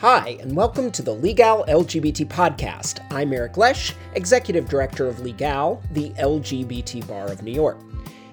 Hi, and welcome to the Legal LGBT podcast. I'm Eric Lesh, Executive Director of Legal, the LGBT Bar of New York.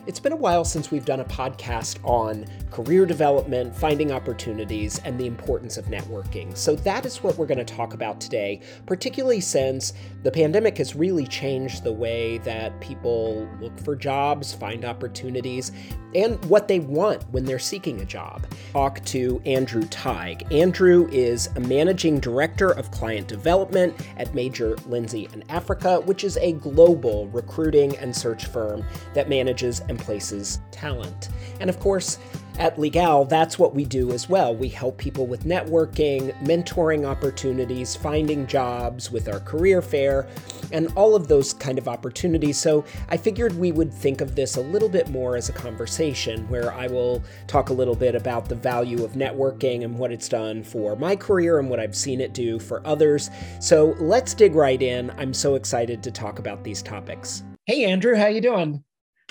It's been a while since we've done a podcast on career development, finding opportunities, and the importance of networking. So, that is what we're going to talk about today, particularly since the pandemic has really changed the way that people look for jobs, find opportunities, and what they want when they're seeking a job. Talk to Andrew Teig. Andrew is a managing director of client development at Major Lindsey and Africa, which is a global recruiting and search firm that manages and places talent. And of course, at Legal, that's what we do as well. We help people with networking, mentoring opportunities, finding jobs with our career fair, and all of those kind of opportunities. So I figured we would think of this a little bit more as a conversation where I will talk a little bit about the value of networking and what it's done for my career and what I've seen it do for others. So let's dig right in. I'm so excited to talk about these topics. Hey Andrew, how you doing?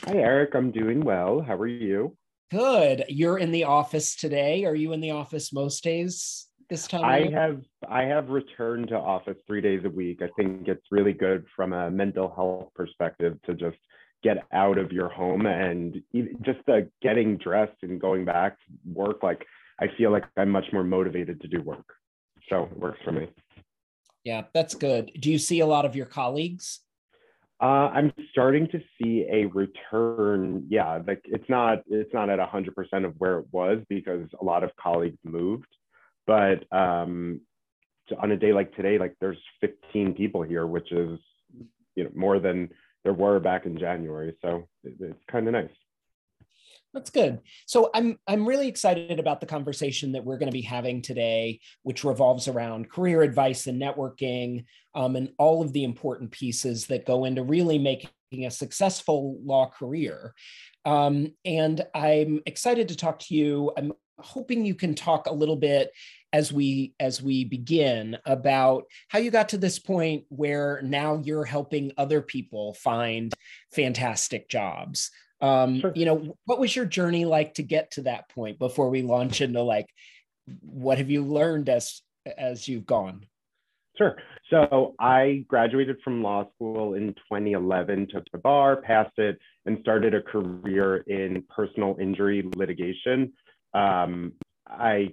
Hi Eric, I'm doing well. How are you? Good. You're in the office today. Are you in the office most days this time? I have I have returned to office three days a week. I think it's really good from a mental health perspective to just get out of your home and just the getting dressed and going back to work. Like I feel like I'm much more motivated to do work. So it works for me. Yeah, that's good. Do you see a lot of your colleagues? Uh, I'm starting to see a return. Yeah, like it's not it's not at 100% of where it was because a lot of colleagues moved, but um, on a day like today, like there's 15 people here, which is you know more than there were back in January. So it's kind of nice. That's good. So I'm I'm really excited about the conversation that we're going to be having today, which revolves around career advice and networking, um, and all of the important pieces that go into really making a successful law career. Um, and I'm excited to talk to you. I'm hoping you can talk a little bit as we as we begin about how you got to this point where now you're helping other people find fantastic jobs um sure. you know what was your journey like to get to that point before we launch into like what have you learned as as you've gone? Sure. So i graduated from law school in 2011 took the bar passed it and started a career in personal injury litigation. Um, i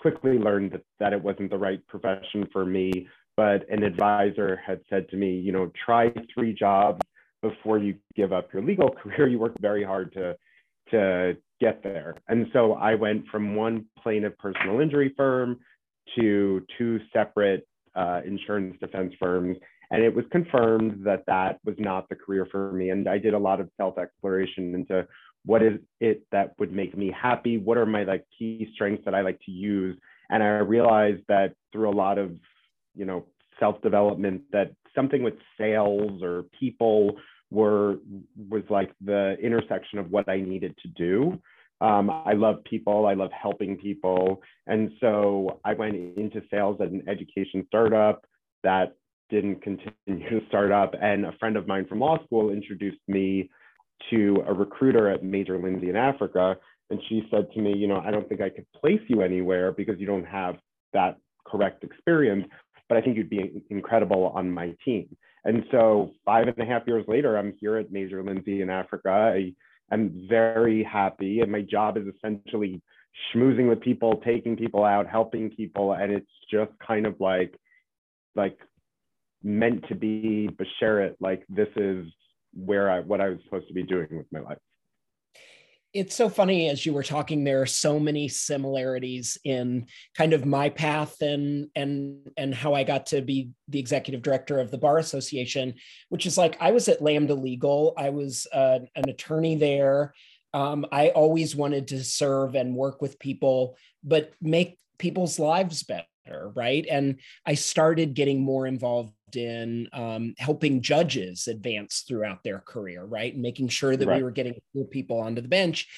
quickly learned that, that it wasn't the right profession for me but an advisor had said to me you know try three jobs before you give up your legal career, you work very hard to to get there. And so I went from one plaintiff personal injury firm to two separate uh, insurance defense firms. And it was confirmed that that was not the career for me. And I did a lot of self exploration into what is it that would make me happy? What are my like key strengths that I like to use? And I realized that through a lot of, you know, self development, that something with sales or people were was like the intersection of what I needed to do. Um, I love people. I love helping people, and so I went into sales at an education startup that didn't continue to start up. And a friend of mine from law school introduced me to a recruiter at Major Lindsey and Africa, and she said to me, you know, I don't think I could place you anywhere because you don't have that correct experience, but I think you'd be incredible on my team. And so five and a half years later, I'm here at Major Lindsey and Africa. I, am very happy, and my job is essentially schmoozing with people, taking people out, helping people, and it's just kind of like, like meant to be Bashert. Like this is where I what I was supposed to be doing with my life it's so funny as you were talking there are so many similarities in kind of my path and and and how i got to be the executive director of the bar association which is like i was at lambda legal. I was uh, an attorney there. Um, i always wanted to serve and work with people but make people's lives better right? And i started getting more involved in um, helping judges advance throughout their career, right? And making sure that right. we were getting people onto the bench.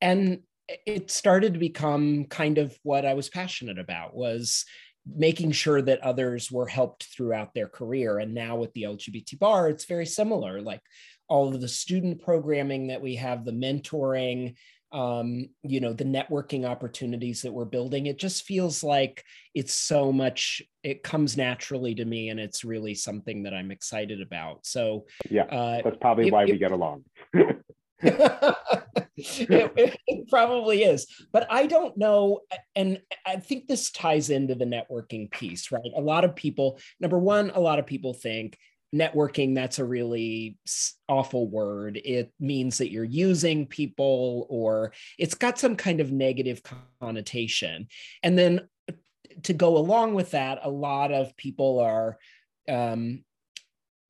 And it started to become kind of what I was passionate about was making sure that others were helped throughout their career. And now with the LGBT bar, it's very similar. Like all of the student programming that we have, the mentoring, um, you know the networking opportunities that we're building it just feels like it's so much it comes naturally to me and it's really something that i'm excited about. So yeah uh, that's probably it, why it, we get along. It, it, probably is. But i don't know and i think this ties into the networking piece right? A lot of people number one a lot of people think networking that's a really awful word. It means that you're using people or it's got some kind of negative connotation. And then to go along with that a lot of people are um,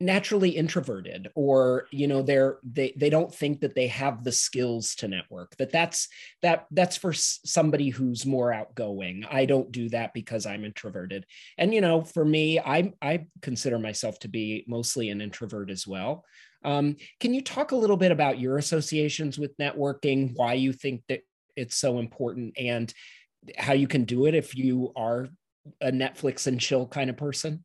naturally introverted or you know they're they they don't think that they have the skills to network that that's that that's for somebody who's more outgoing. I don't do that because i'm introverted. And you know for me i i consider myself to be mostly an introvert as well. Um, can you talk a little bit about your associations with networking why you think that it's so important and how you can do it if you are a netflix and chill kind of person?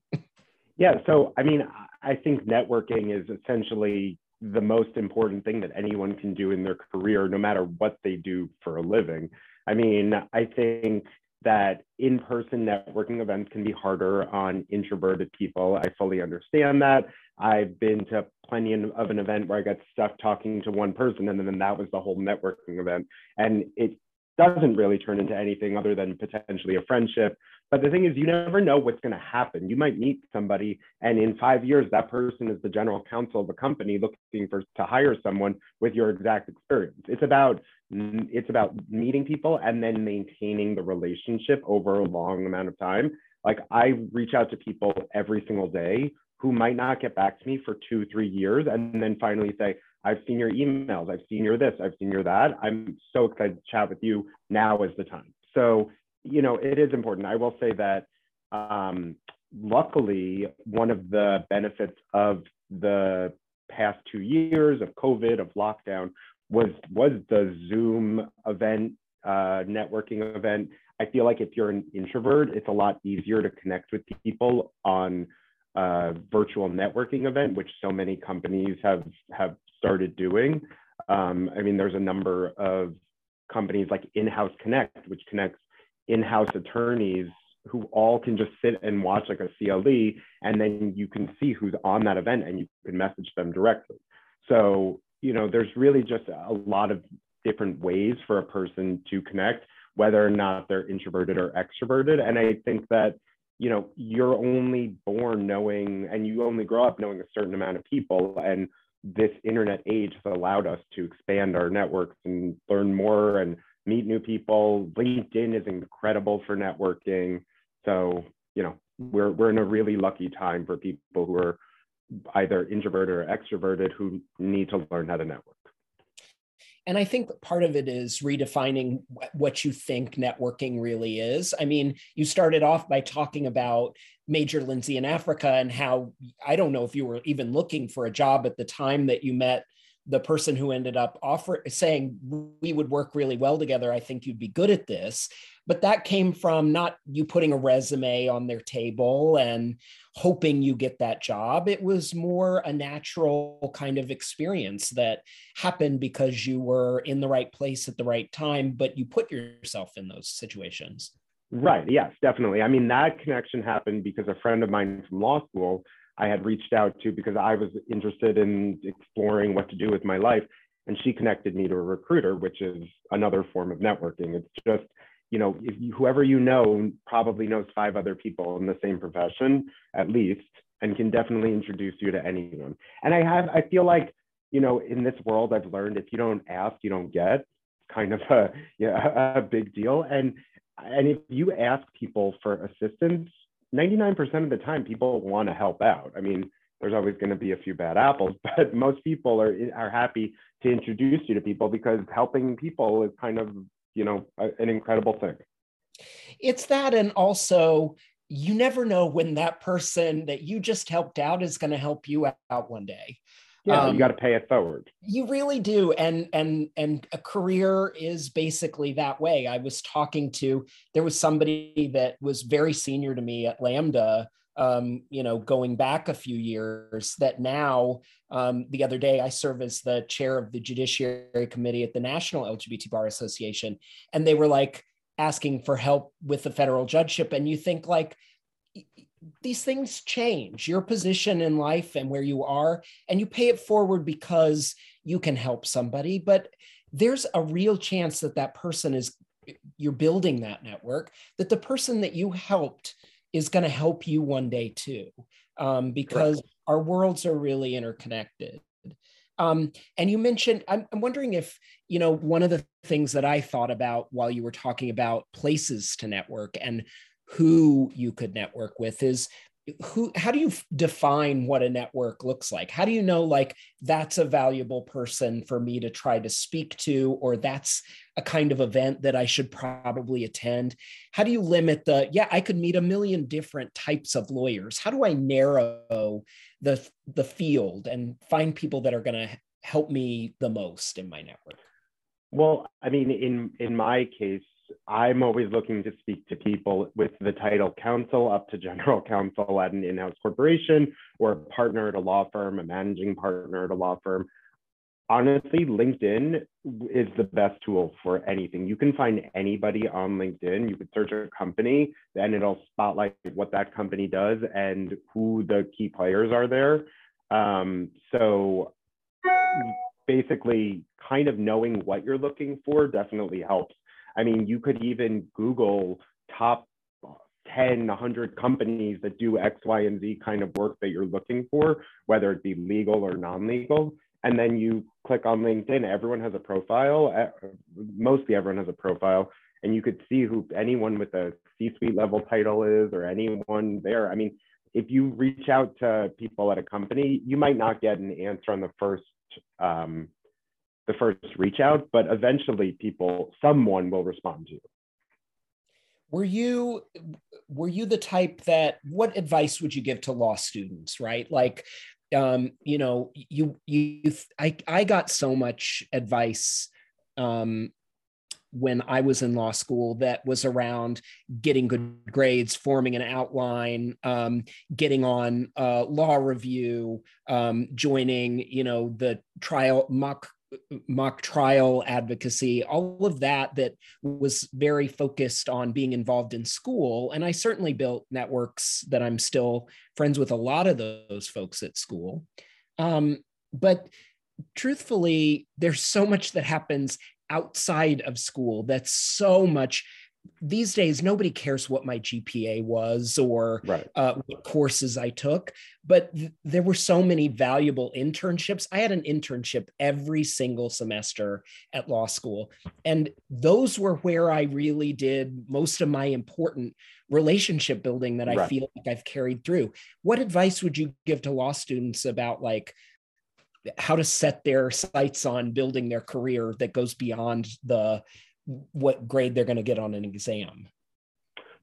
Yeah so i mean I think networking is essentially the most important thing that anyone can do in their career, no matter what they do for a living. I mean, I think that in person networking events can be harder on introverted people. I fully understand that. I've been to plenty of an event where I got stuck talking to one person, and then that was the whole networking event. And it doesn't really turn into anything other than potentially a friendship. But the thing is, you never know what's going to happen. You might meet somebody, and in five years, that person is the general counsel of a company looking for to hire someone with your exact experience. It's about it's about meeting people and then maintaining the relationship over a long amount of time. Like I reach out to people every single day who might not get back to me for two, three years, and then finally say, I've seen your emails, I've seen your this, I've seen your that. I'm so excited to chat with you. Now is the time. So, you know, it is important. I will say that um, luckily, one of the benefits of the past two years of COVID, of lockdown, was was the Zoom event, uh, networking event. I feel like if you're an introvert, it's a lot easier to connect with people on a virtual networking event, which so many companies have have started doing. Um, I mean, there's a number of companies like In-House Connect, which connects in-house attorneys who all can just sit and watch like a CLE, and then you can see who's on that event and you can message them directly. So, you know, there's really just a lot of different ways for a person to connect, whether or not they're introverted or extroverted. And I think that, you know, you're only born knowing and you only grow up knowing a certain amount of people. And this internet age has allowed us to expand our networks and learn more and meet new people. LinkedIn is incredible for networking. So, you know, we're, we're in a really lucky time for people who are either introverted or extroverted who need to learn how to network. And I think part of it is redefining what you think networking really is. I mean, you started off by talking about Major Lindsey and Africa and how I don't know if you were even looking for a job at the time that you met the person who ended up offering saying we would work really well together i think you'd be good at this but that came from not you putting a resume on their table and hoping you get that job it was more a natural kind of experience that happened because you were in the right place at the right time but you put yourself in those situations right yes definitely i mean that connection happened because a friend of mine from law school I had reached out to because I was interested in exploring what to do with my life. And she connected me to a recruiter, which is another form of networking. It's just, you know, if you, whoever you know probably knows five other people in the same profession at least, and can definitely introduce you to anyone. And I have, I feel like, you know, in this world, I've learned if you don't ask, you don't get. Kind of a yeah, a big deal. And and if you ask people for assistance, 99% of the time people want to help out. I mean, there's always going to be a few bad apples, but most people are are happy to introduce you to people because helping people is kind of, you know, an incredible thing. It's that and also you never know when that person that you just helped out is going to help you out one day. Yeah um, you got to pay it forward. you really do and and and a career is basically that way. I was talking to there was somebody that was very senior to me at lambda um, you know, going back a few years, that now, um, the other day, I serve as the chair of the Judiciary Committee at the National LGBT Bar Association, and they were like asking for help with the federal judgeship. And you think, like, these things change your position in life and where you are, and you pay it forward because you can help somebody. But there's a real chance that that person is, you're building that network, that the person that you helped is going to help you one day too, um, because Correct. our worlds are really interconnected. Um, and you mentioned, I'm, I'm, wondering if, you know, one of the things that I thought about while you were talking about places to network and who you could network with is who how do you define what a network looks like? How do you know like that's a valuable person for me to try to speak to or that's a kind of event that i should probably attend? How do you limit the yeah i could meet a million different types of lawyers. How do i narrow the the field and find people that are going to help me the most in my network well i mean in in my case I'm always looking to speak to people with the title counsel up to general counsel at an in house corporation or a partner at a law firm, a managing partner at a law firm. Honestly, LinkedIn is the best tool for anything. You can find anybody on LinkedIn. You could search a company then it'll spotlight what that company does and who the key players are there. Um, so basically, kind of knowing what you're looking for definitely helps I mean, you could even Google top 10, 100 companies that do X, Y, and Z kind of work that you're looking for, whether it be legal or non legal. And then you click on LinkedIn, everyone has a profile. Eh, mostly everyone has a profile. And you could see who anyone with a C suite level title is or anyone there. I mean, if you reach out to people at a company, you might not get an answer on the first um, the first reach out, but eventually people, someone will respond to you. Were you were you the type that what advice would you give to law students, right? Like um, you know, you you I I got so much advice um when I was in law school that was around getting good grades, forming an outline, um, getting on law review, um, joining, you know, the trial mock mock trial advocacy, all of that that was very focused on being involved in school. And I certainly built networks that I'm still friends with a lot of those folks at school. Um, but truthfully, there's so much that happens outside of school that's so much these days nobody cares what my gpa was or right. uh, what courses i took but th- there were so many valuable internships i had an internship every single semester at law school and those were where i really did most of my important relationship building that i right. feel like i've carried through what advice would you give to law students about like how to set their sights on building their career that goes beyond the what grade they're going to get on an exam?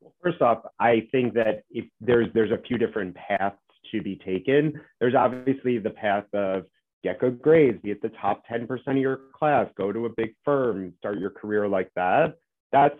Well, first off, I think that if there's there's a few different paths to be taken. There's obviously the path of get good grades, be at the top 10% of your class, go to a big firm, start your career like that. That's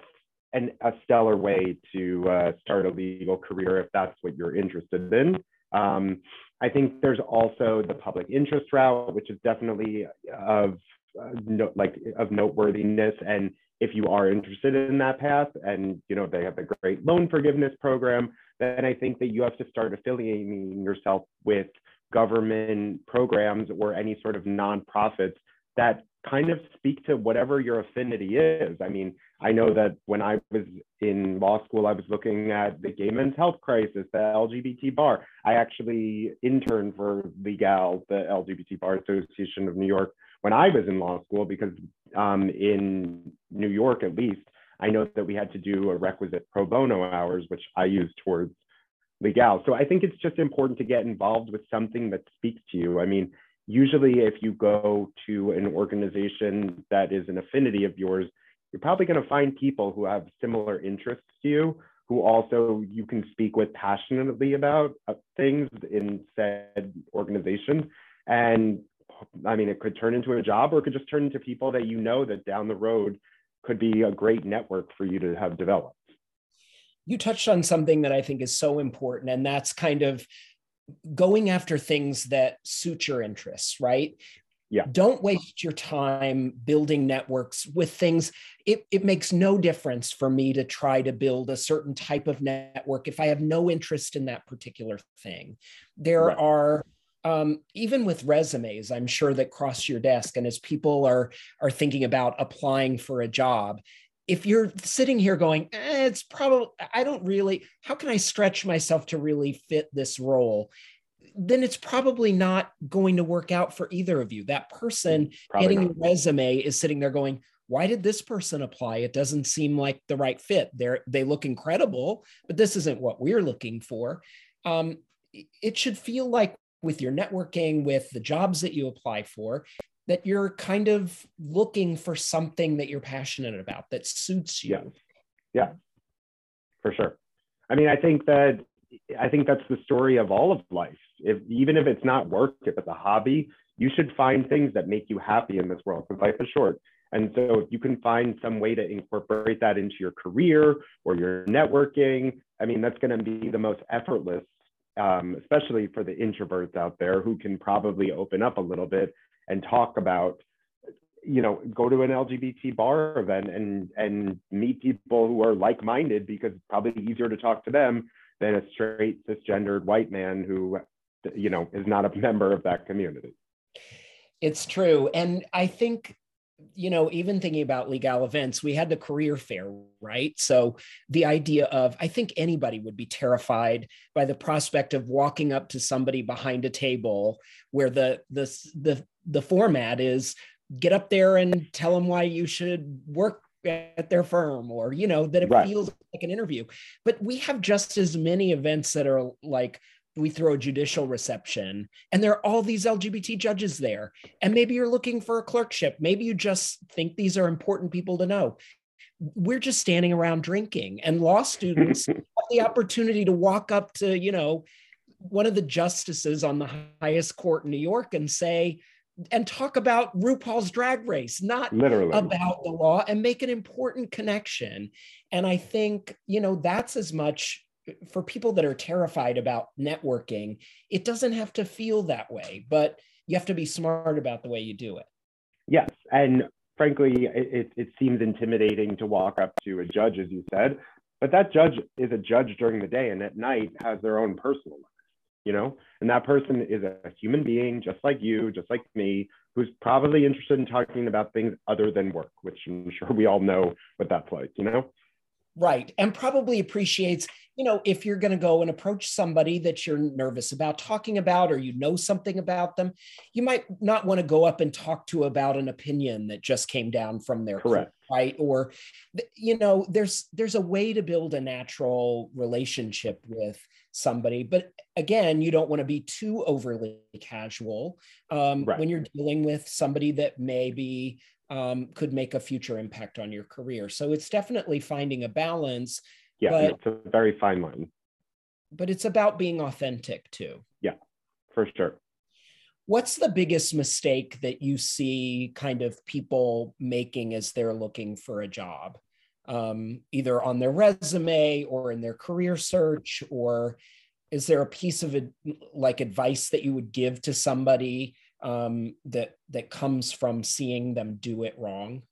an, a stellar way to uh, start a legal career if that's what you're interested in. Um, I think there's also the public interest route, which is definitely of uh, no, like of noteworthiness. And if you are interested in that path and you know they have a great loan forgiveness program then i think that you have to start affiliating yourself with government programs or any sort of nonprofits that kind of speak to whatever your affinity is. I mean i know that when i was in law school i was looking at the gay men's health crisis the lgbt bar i actually interned for legal the lgbt bar association of new york when I was in law school because um, in New York, at least, I know that we had to do a requisite pro bono hours, which I used towards legal. So I think it's just important to get involved with something that speaks to you. I mean, usually if you go to an organization that is an affinity of yours, you're probably going to find people who have similar interests to you, who also you can speak with passionately about uh, things in said organization. And I mean, it could turn into a job or it could just turn into people that you know that down the road could be a great network for you to have developed. You touched on something that I think is so important, and that's kind of going after things that suit your interests, right? Yeah. Don't waste your time building networks with things. It, it makes no difference for me to try to build a certain type of network if I have no interest in that particular thing. There right. are um, even with resumes, I'm sure that cross your desk, and as people are are thinking about applying for a job, if you're sitting here going, eh, it's probably I don't really. How can I stretch myself to really fit this role? Then it's probably not going to work out for either of you. That person probably getting not. a resume is sitting there going, why did this person apply? It doesn't seem like the right fit. They're they look incredible, but this isn't what we're looking for. Um, it should feel like with your networking, with the jobs that you apply for, that you're kind of looking for something that you're passionate about that suits you. Yeah, yeah, for sure. I mean, I think that I think that's the story of all of life. If even if it's not work, if it's a hobby, you should find things that make you happy in this world because life is short. And so if you can find some way to incorporate that into your career or your networking, I mean, that's going to be the most effortless, um, especially for the introverts out there who can probably open up a little bit and talk about, you know, go to an LGBT bar event and and meet people who are like-minded because it's probably easier to talk to them than a straight cisgendered white man who you know is not a member of that community. It's true. And i think you know even thinking about legal events we had the career fair right? So the idea of i think anybody would be terrified by the prospect of walking up to somebody behind a table where the the the, the format is get up there and tell them why you should work at their firm or you know that it right. feels like an interview. But we have just as many events that are like we throw a judicial reception and there are all these lgbt judges there. And maybe you're looking for a clerkship. Maybe you just think these are important people to know. We're just standing around drinking and law students have the opportunity to walk up to you know one of the justices on the highest court in new york and say and talk about RuPaul's drag race, not literally. about the law, and make an important connection. And I think, you know, that's as much for people that are terrified about networking, it doesn't have to feel that way, but you have to be smart about the way you do it. Yes. And frankly, it, it seems intimidating to walk up to a judge, as you said, but that judge is a judge during the day and at night has their own personal life you know and that person is a human being just like you just like me who's probably interested in talking about things other than work which i'm sure we all know what that's like you know right and probably appreciates you know if you're going to go and approach somebody that you're nervous about talking about or you know something about them you might not want to go up and talk to about an opinion that just came down from their correct court, right or you know there's there's a way to build a natural relationship with somebody. But again, you don't want to be too overly casual um, right. when you're dealing with somebody that maybe um, could make a future impact on your career. So it's definitely finding a balance. Yeah, but, it's a very fine line. But it's about being authentic too. Yeah, for sure. What's the biggest mistake that you see kind of people making as they're looking for a job? um, either on their resume or in their career search or is there a piece of like advice that you would give to somebody um, that that comes from seeing them do it wrong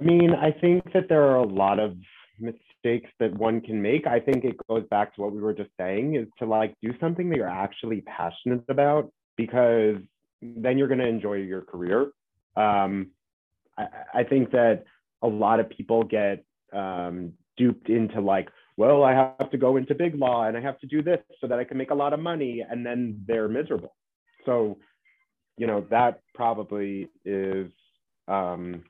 i mean i think that there are a lot of mistakes that one can make i think it goes back to what we were just saying is to like do something that you're actually passionate about because then you're going to enjoy your career um, I, I think that a lot of people get um, duped into like, well, I have to go into big law and I have to do this so that I can make a lot of money, and then they're miserable. So, you know, that probably is um,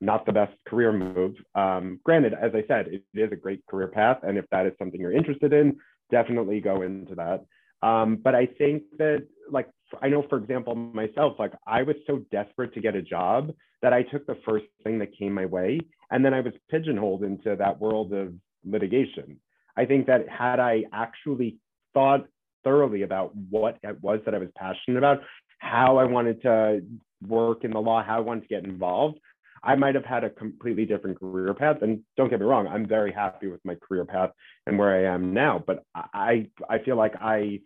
not the best career move. Um, granted, as I said, it is a great career path, and if that is something you're interested in, definitely go into that. Um, but I think that, like, I know, for example, myself, like, I was so desperate to get a job that I took the first thing that came my way. And then I was pigeonholed into that world of litigation. I think that had I actually thought thoroughly about what it was that I was passionate about, how I wanted to work in the law, how I wanted to get involved, I might have had a completely different career path. And don't get me wrong, I'm very happy with my career path and where I am now. But I I feel like I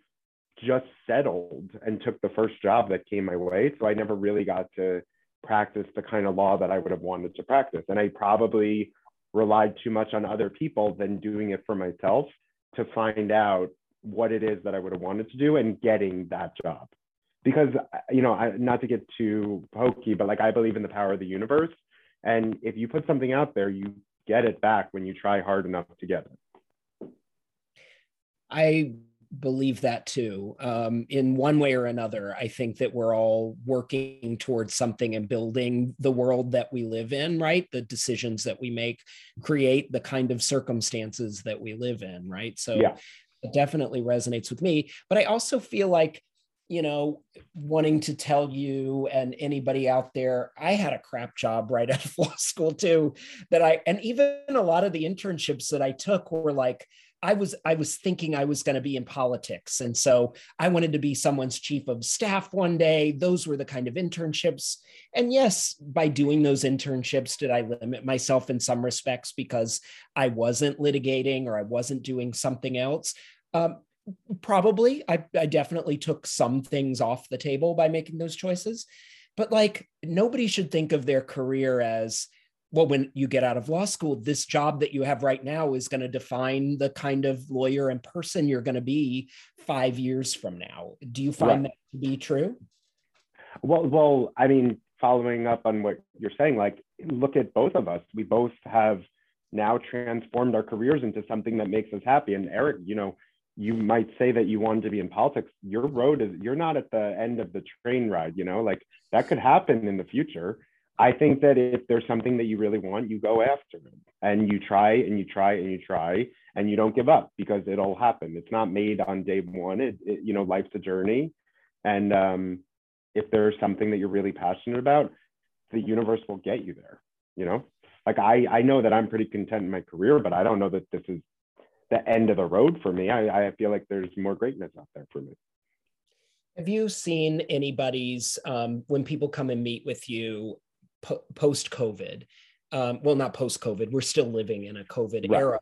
just settled and took the first job that came my way. So I never really got to practice the kind of law that I would have wanted to practice. And I probably relied too much on other people than doing it for myself to find out what it is that I would have wanted to do and getting that job. Because, you know, I, not to get too hokey, but like I believe in the power of the universe. And if you put something out there, you get it back when you try hard enough to get it. I believe that too. Um, in one way or another, I think that we're all working towards something and building the world that we live in, right? The decisions that we make create the kind of circumstances that we live in, right? So yeah. it definitely resonates with me. But I also feel like, you know, wanting to tell you and anybody out there, I had a crap job right out of law school too. That I, and even a lot of the internships that I took were like, I was I was thinking I was going to be in politics, and so I wanted to be someone's chief of staff one day. Those were the kind of internships, and yes, by doing those internships, did I limit myself in some respects because I wasn't litigating or I wasn't doing something else? Um, probably, I, I definitely took some things off the table by making those choices, but like nobody should think of their career as well, when you get out of law school, this job that you have right now is going to define the kind of lawyer and person you're going to be five years from now. Do you find right. that to be true? Well, well, I mean, following up on what you're saying, like, look at both of us. We both have now transformed our careers into something that makes us happy. And Eric, you know, you might say that you wanted to be in politics. Your road is, you're not at the end of the train ride, you know, like that could happen in the future I think that if there's something that you really want, you go after it and you try and you try and you try and you don't give up because it'll happen. It's not made on day one. It, it you know, life's a journey. And um, if there's something that you're really passionate about, the universe will get you there, you know? Like I, I know that I'm pretty content in my career, but I don't know that this is the end of the road for me. I, I feel like there's more greatness out there for me. Have you seen anybody's um, when people come and meet with you? po- post COVID. Um, well, not post COVID. We're still living in a COVID right. era,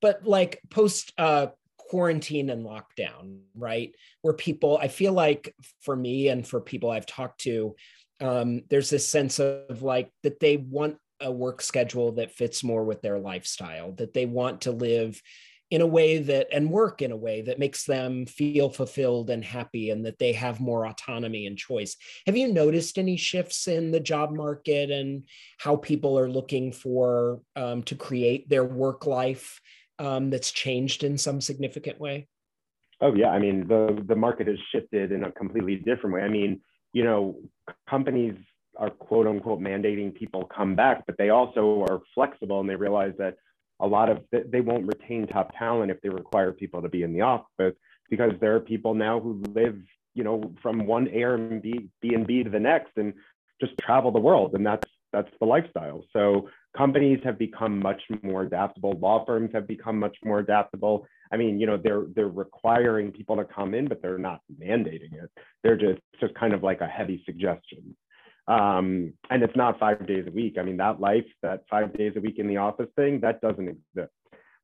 but like post uh, quarantine and lockdown, right? Where people, I feel like for me and for people I've talked to, um, there's this sense of like that they want a work schedule that fits more with their lifestyle, that they want to live in a way that and work in a way that makes them feel fulfilled and happy and that they have more autonomy and choice. Have you noticed any shifts in the job market and how people are looking for um, to create their work life um, that's changed in some significant way? Oh yeah. I mean the the market has shifted in a completely different way. I mean you know companies are quote unquote mandating people come back but they also are flexible and they realize that a lot of they won't retain top talent if they require people to be in the office because there are people now who live you know from one Airbnb B and B to the next and just travel the world and that's that's the lifestyle. So companies have become much more adaptable. Law firms have become much more adaptable. I mean you know they're they're requiring people to come in but they're not mandating it. They're just just kind of like a heavy suggestion um, and it's not five days a week. I mean, that life, that five days a week in the office thing, that doesn't exist.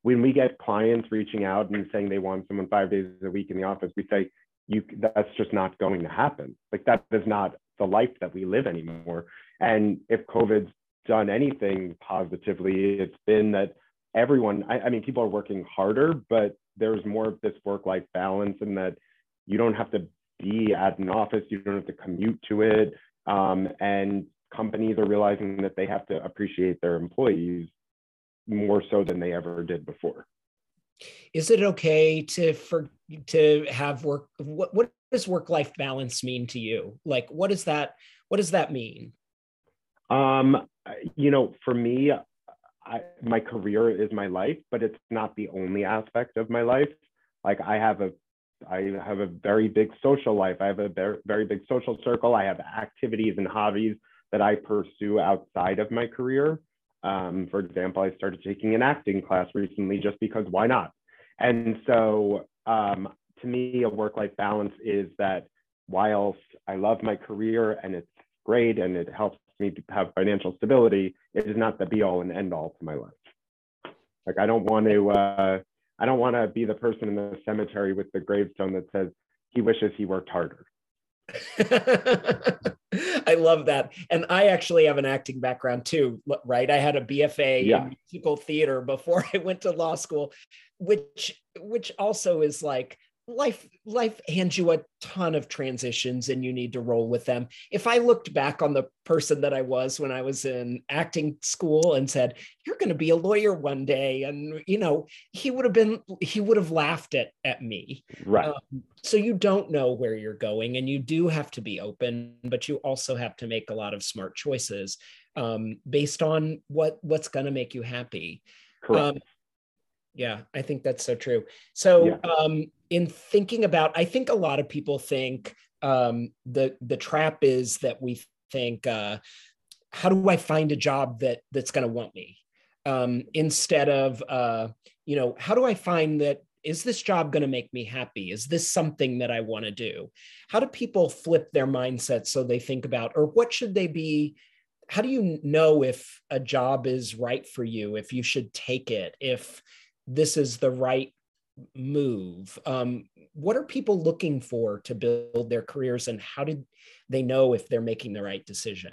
When we get clients reaching out and saying they want someone five days a week in the office, we say, you that's just not going to happen. Like that is not the life that we live anymore. And if COVID's done anything positively, it's been that everyone, I, I mean, people are working harder, but there's more of this work-life balance and that you don't have to be at an office, you don't have to commute to it. Um, and companies are realizing that they have to appreciate their employees more so than they ever did before. Is it okay to for to have work? What what does work life balance mean to you? Like, what does that what does that mean? Um, you know, for me, I, my career is my life, but it's not the only aspect of my life. Like, I have a I have a very big social life. I have a very, big social circle. I have activities and hobbies that I pursue outside of my career. Um, for example, I started taking an acting class recently just because why not? And so um, to me, a work life balance is that whilst I love my career and it's great and it helps me to have financial stability, it is not the be all and end all to my life. Like I don't want to uh, I don't want to be the person in the cemetery with the gravestone that says he wishes he worked harder. I love that. And I actually have an acting background too, right? I had a BFA yeah. in musical theater before I went to law school, which which also is like life life hands you a ton of transitions and you need to roll with them. If i looked back on the person that i was when i was in acting school and said you're going to be a lawyer one day and you know he would have been he would have laughed at at me. Right. Um, so you don't know where you're going and you do have to be open but you also have to make a lot of smart choices um, based on what what's going to make you happy. Correct. Um, yeah i think that's so true. So yeah. um in thinking about i think a lot of people think um the the trap is that we think uh how do i find a job that that's going to want me? Um instead of uh you know how do i find that is this job going to make me happy? Is this something that i want to do? How do people flip their mindset so they think about or what should they be how do you know if a job is right for you if you should take it if this is the right move. Um, what are people looking for to build their careers and how did they know if they're making the right decision?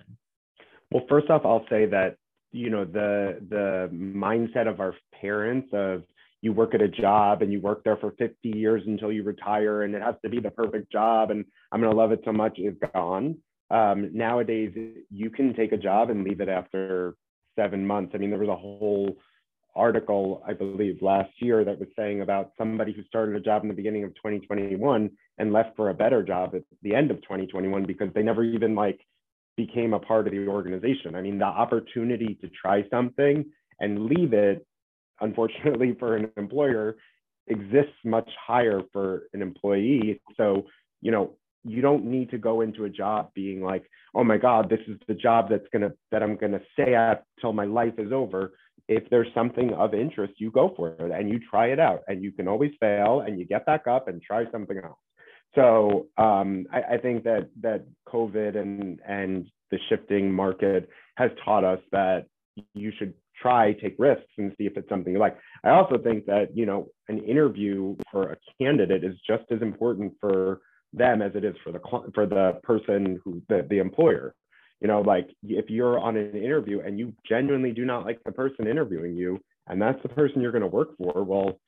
Well first off i'll say that you know the the mindset of our parents of you work at a job and you work there for 50 years until you retire and it has to be the perfect job and i'm going to love it so much is gone. Um, nowadays you can take a job and leave it after seven months. I mean there was a whole article, I believe, last year that was saying about somebody who started a job in the beginning of 2021 and left for a better job at the end of 2021 because they never even like became a part of the organization. I mean, the opportunity to try something and leave it, unfortunately, for an employer exists much higher for an employee. So, you know, you don't need to go into a job being like, oh my God, this is the job that's gonna that I'm gonna stay at till my life is over if there's something of interest, you go for it and you try it out. And you can always fail and you get back up and try something else. So um, I, I, think that that COVID and and the shifting market has taught us that you should try take risks and see if it's something you like. I also think that you know an interview for a candidate is just as important for them as it is for the for the person who the, the employer you know like if you're on an interview and you genuinely do not like the person interviewing you and that's the person you're going to work for well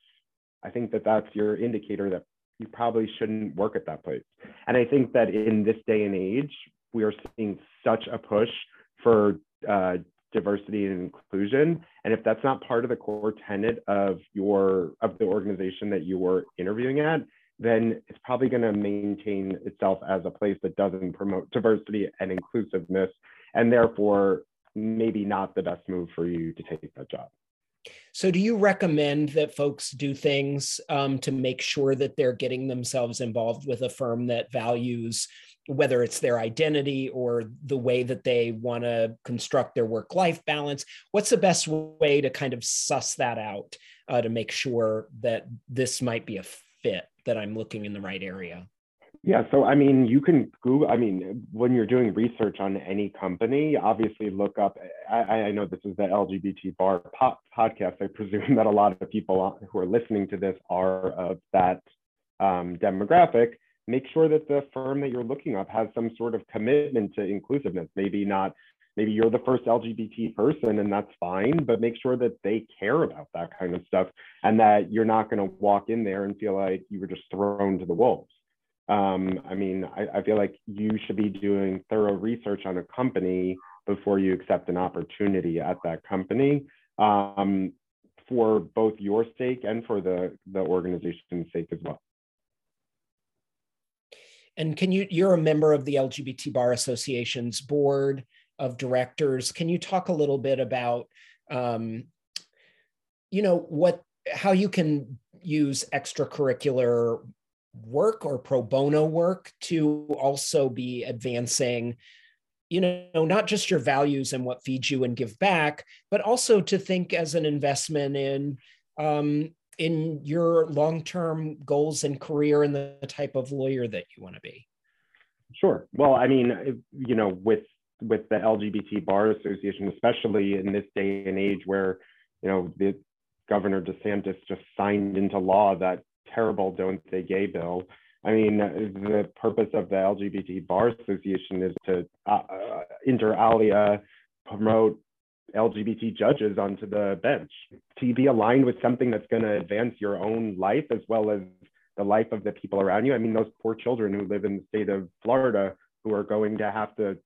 i think that that's your indicator that you probably shouldn't work at that place. And i think that in this day and age we are seeing such a push for uh, diversity and inclusion. And if that's not part of the core tenet of your of the organization that you were interviewing at then it's probably going to maintain itself as a place that doesn't promote diversity and inclusiveness, and therefore maybe not the best move for you to take that job. So, do you recommend that folks do things um, to make sure that they're getting themselves involved with a firm that values whether it's their identity or the way that they want to construct their work life balance? What's the best way to kind of suss that out uh, to make sure that this might be a fit? that I'm looking in the right area? Yeah, so I mean, you can Google. I mean, when you're doing research on any company, obviously look up. I, I know this is the LGBT bar po- podcast. I presume that a lot of people who are listening to this are of that um, demographic. Make sure that the firm that you're looking up has some sort of commitment to inclusiveness. Maybe not maybe you're the first LGBT person and that's fine, but make sure that they care about that kind of stuff and that you're not going to walk in there and feel like you were just thrown to the wolves. Um, I mean, I, I, feel like you should be doing thorough research on a company before you accept an opportunity at that company um, for both your sake and for the, the organization's sake as well. And can you, you're a member of the LGBT Bar Association's board of directors. Can you talk a little bit about, um, you know, what how you can use extracurricular work or pro bono work to also be advancing you know not just your values and what feeds you and give back but also to think as an investment in um, in your long-term goals and career and the type of lawyer that you want to be sure well i mean you know with with the LGBT Bar Association, especially in this day and age where, you know, the Governor DeSantis just signed into law that terrible Don't Say Gay bill. I mean, the purpose of the LGBT Bar Association is to, uh, uh, inter alia, promote LGBT judges onto the bench. To be aligned with something that's going to advance your own life as well as the life of the people around you. I mean, those poor children who live in the state of Florida who are going to have to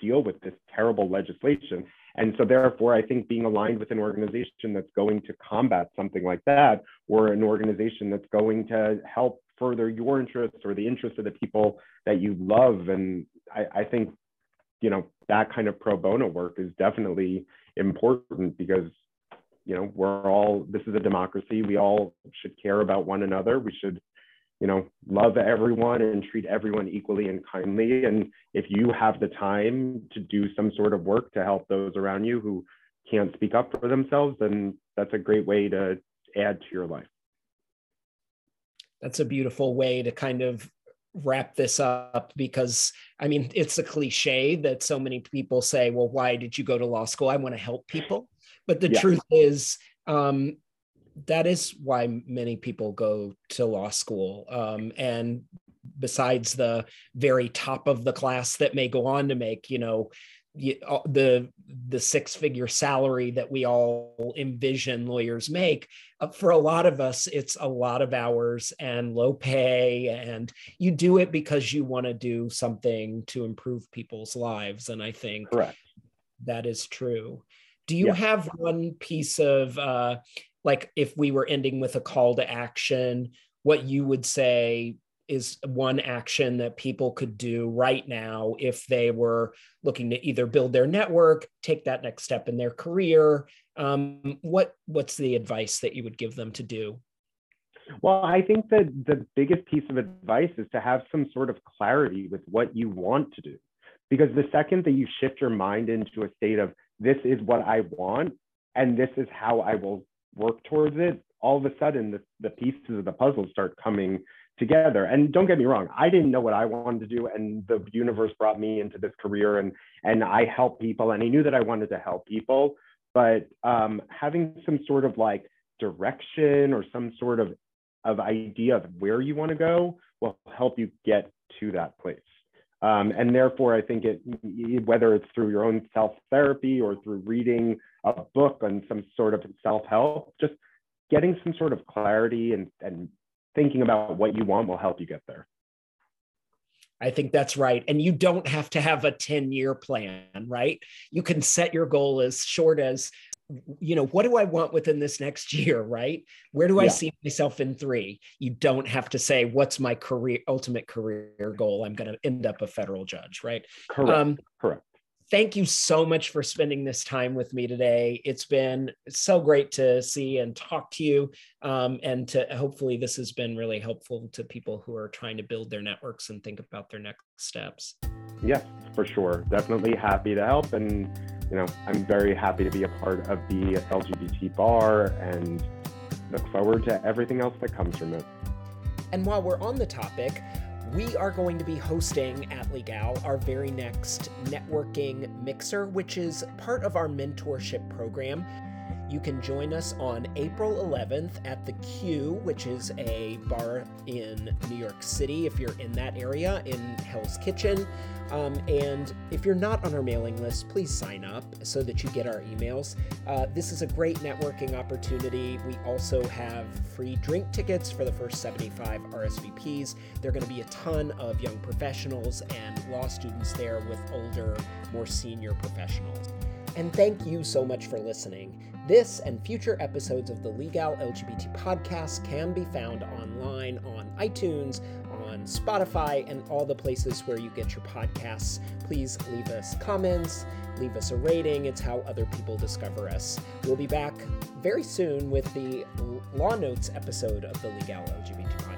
deal with this terrible legislation. And so, therefore, I think being aligned with an organization that's going to combat something like that, or an organization that's going to help further your interests or the interests of the people that you love. And I, I think, you know, that kind of pro bono work is definitely important because, you know, we're all, this is a democracy. We all should care about one another. We should you know, love everyone and treat everyone equally and kindly. And if you have the time to do some sort of work to help those around you who can't speak up for themselves, then that's a great way to add to your life. That's a beautiful way to kind of wrap this up because I mean, it's a cliche that so many people say, well, why did you go to law school? I want to help people. But the yeah. truth is, um, that is why many people go to law school. Um, and besides the very top of the class that may go on to make, you know, uh, the the six figure salary that we all envision lawyers make uh, for a lot of us it's a lot of hours and low pay and you do it because you want to do something to improve people's lives and i think Correct. that is true do you yeah. have one piece of uh, like if we were ending with a call to action, what you would say is one action that people could do right now if they were looking to either build their network, take that next step in their career. Um, what what's the advice that you would give them to do? Well, I think that the biggest piece of advice is to have some sort of clarity with what you want to do. Because the second that you shift your mind into a state of this is what I want and this is how I will work towards it, all of a sudden the, the pieces of the puzzle start coming together. And don't get me wrong, I didn't know what I wanted to do, and the universe brought me into this career, and and I help people, and I knew that I wanted to help people. But um, having some sort of like direction or some sort of of idea of where you want to go will help you get to that place. Um, and therefore, I think it, whether it's through your own self therapy or through reading a book on some sort of self help, just getting some sort of clarity and, and thinking about what you want will help you get there. I think that's right. And you don't have to have a 10 year plan, right? You can set your goal as short as you know what do i want within this next year right? Where do i see myself in three? You don't have to say what's my career ultimate career goal? I'm going to end up a federal judge right? Correct. Um, correct. thank you so much for spending this time with me today. It's been so great to see and talk to you um, and to hopefully this has been really helpful to people who are trying to build their networks and think about their next steps. Yes for sure. Definitely happy to help and you know, I'm very happy to be a part of the LGBT bar and look forward to everything else that comes from it. And while we're on the topic, we are going to be hosting at Legal our very next networking mixer, which is part of our mentorship program. You can join us on April 11th at the Q, which is a bar in New York City, if you're in that area, in Hell's Kitchen. Um, and if you're not on our mailing list, please sign up so that you get our emails. Uh, this is a great networking opportunity. We also have free drink tickets for the first 75 RSVPs. There are going to be a ton of young professionals and law students there with older, more senior professionals. And thank you so much for listening. This and future episodes of the Legal LGBT podcast can be found online on iTunes, on Spotify, and all the places where you get your podcasts. Please leave us comments, leave us a rating. It's how other people discover us. We'll be back very soon with the Law Notes episode of the Legal LGBT podcast.